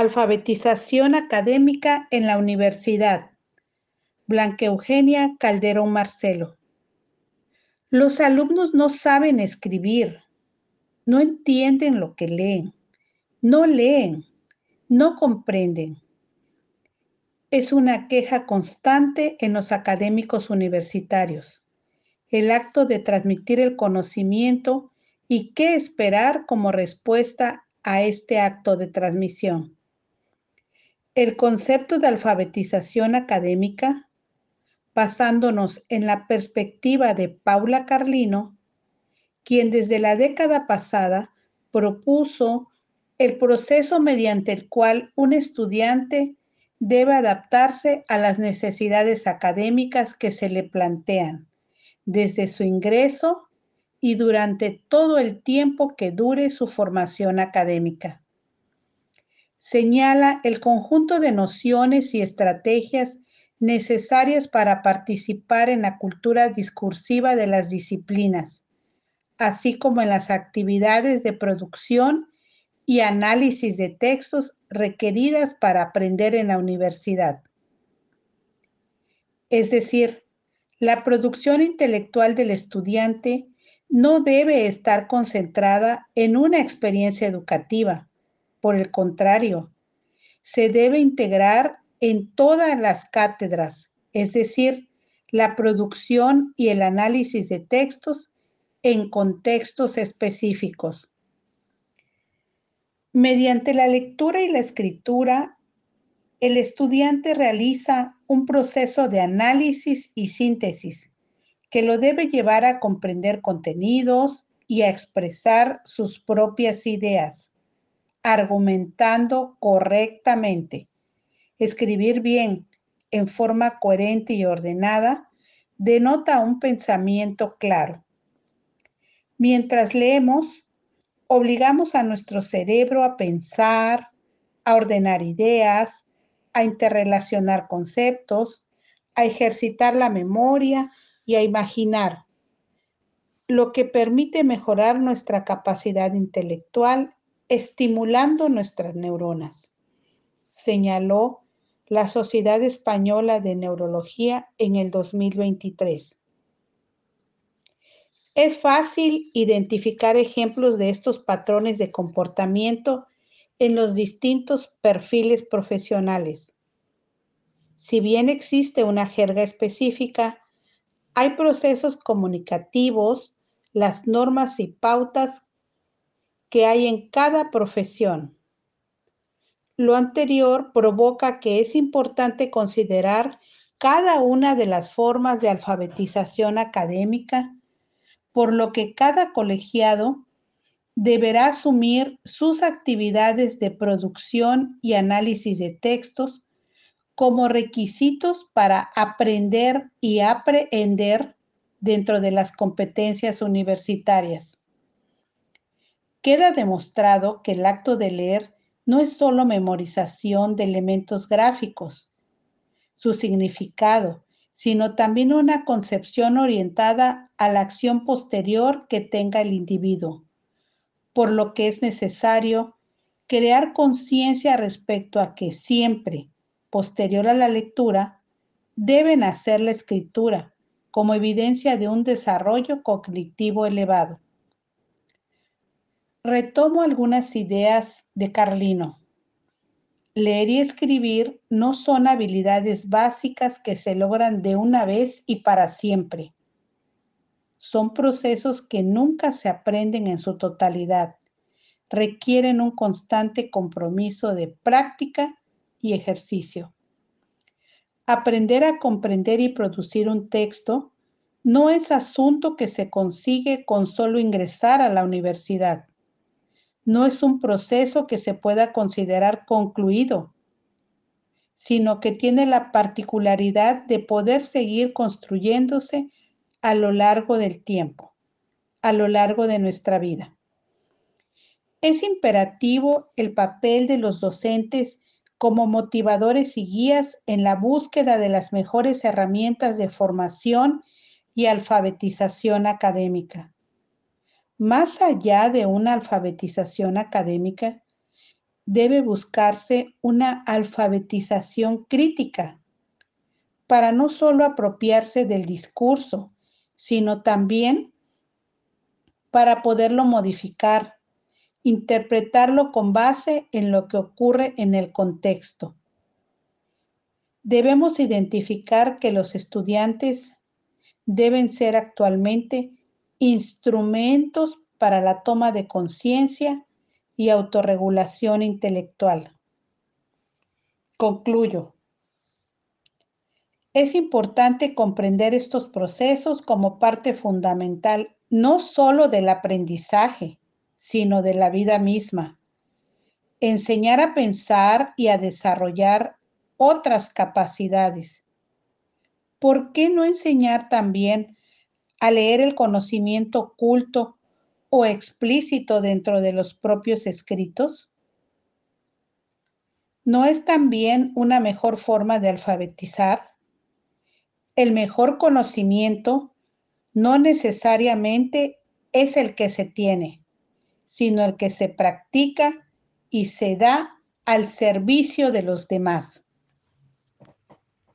Alfabetización académica en la universidad. Blanca Eugenia Calderón Marcelo. Los alumnos no saben escribir, no entienden lo que leen, no leen, no comprenden. Es una queja constante en los académicos universitarios. El acto de transmitir el conocimiento y qué esperar como respuesta a este acto de transmisión. El concepto de alfabetización académica, basándonos en la perspectiva de Paula Carlino, quien desde la década pasada propuso el proceso mediante el cual un estudiante debe adaptarse a las necesidades académicas que se le plantean desde su ingreso y durante todo el tiempo que dure su formación académica señala el conjunto de nociones y estrategias necesarias para participar en la cultura discursiva de las disciplinas, así como en las actividades de producción y análisis de textos requeridas para aprender en la universidad. Es decir, la producción intelectual del estudiante no debe estar concentrada en una experiencia educativa, por el contrario, se debe integrar en todas las cátedras, es decir, la producción y el análisis de textos en contextos específicos. Mediante la lectura y la escritura, el estudiante realiza un proceso de análisis y síntesis que lo debe llevar a comprender contenidos y a expresar sus propias ideas argumentando correctamente. Escribir bien, en forma coherente y ordenada, denota un pensamiento claro. Mientras leemos, obligamos a nuestro cerebro a pensar, a ordenar ideas, a interrelacionar conceptos, a ejercitar la memoria y a imaginar, lo que permite mejorar nuestra capacidad intelectual estimulando nuestras neuronas, señaló la Sociedad Española de Neurología en el 2023. Es fácil identificar ejemplos de estos patrones de comportamiento en los distintos perfiles profesionales. Si bien existe una jerga específica, hay procesos comunicativos, las normas y pautas que hay en cada profesión. Lo anterior provoca que es importante considerar cada una de las formas de alfabetización académica, por lo que cada colegiado deberá asumir sus actividades de producción y análisis de textos como requisitos para aprender y aprender dentro de las competencias universitarias. Queda demostrado que el acto de leer no es solo memorización de elementos gráficos, su significado, sino también una concepción orientada a la acción posterior que tenga el individuo, por lo que es necesario crear conciencia respecto a que siempre, posterior a la lectura, deben hacer la escritura como evidencia de un desarrollo cognitivo elevado. Retomo algunas ideas de Carlino. Leer y escribir no son habilidades básicas que se logran de una vez y para siempre. Son procesos que nunca se aprenden en su totalidad. Requieren un constante compromiso de práctica y ejercicio. Aprender a comprender y producir un texto no es asunto que se consigue con solo ingresar a la universidad no es un proceso que se pueda considerar concluido, sino que tiene la particularidad de poder seguir construyéndose a lo largo del tiempo, a lo largo de nuestra vida. Es imperativo el papel de los docentes como motivadores y guías en la búsqueda de las mejores herramientas de formación y alfabetización académica. Más allá de una alfabetización académica, debe buscarse una alfabetización crítica para no solo apropiarse del discurso, sino también para poderlo modificar, interpretarlo con base en lo que ocurre en el contexto. Debemos identificar que los estudiantes deben ser actualmente instrumentos para la toma de conciencia y autorregulación intelectual. Concluyo. Es importante comprender estos procesos como parte fundamental no solo del aprendizaje, sino de la vida misma. Enseñar a pensar y a desarrollar otras capacidades. ¿Por qué no enseñar también a leer el conocimiento oculto o explícito dentro de los propios escritos? ¿No es también una mejor forma de alfabetizar? El mejor conocimiento no necesariamente es el que se tiene, sino el que se practica y se da al servicio de los demás.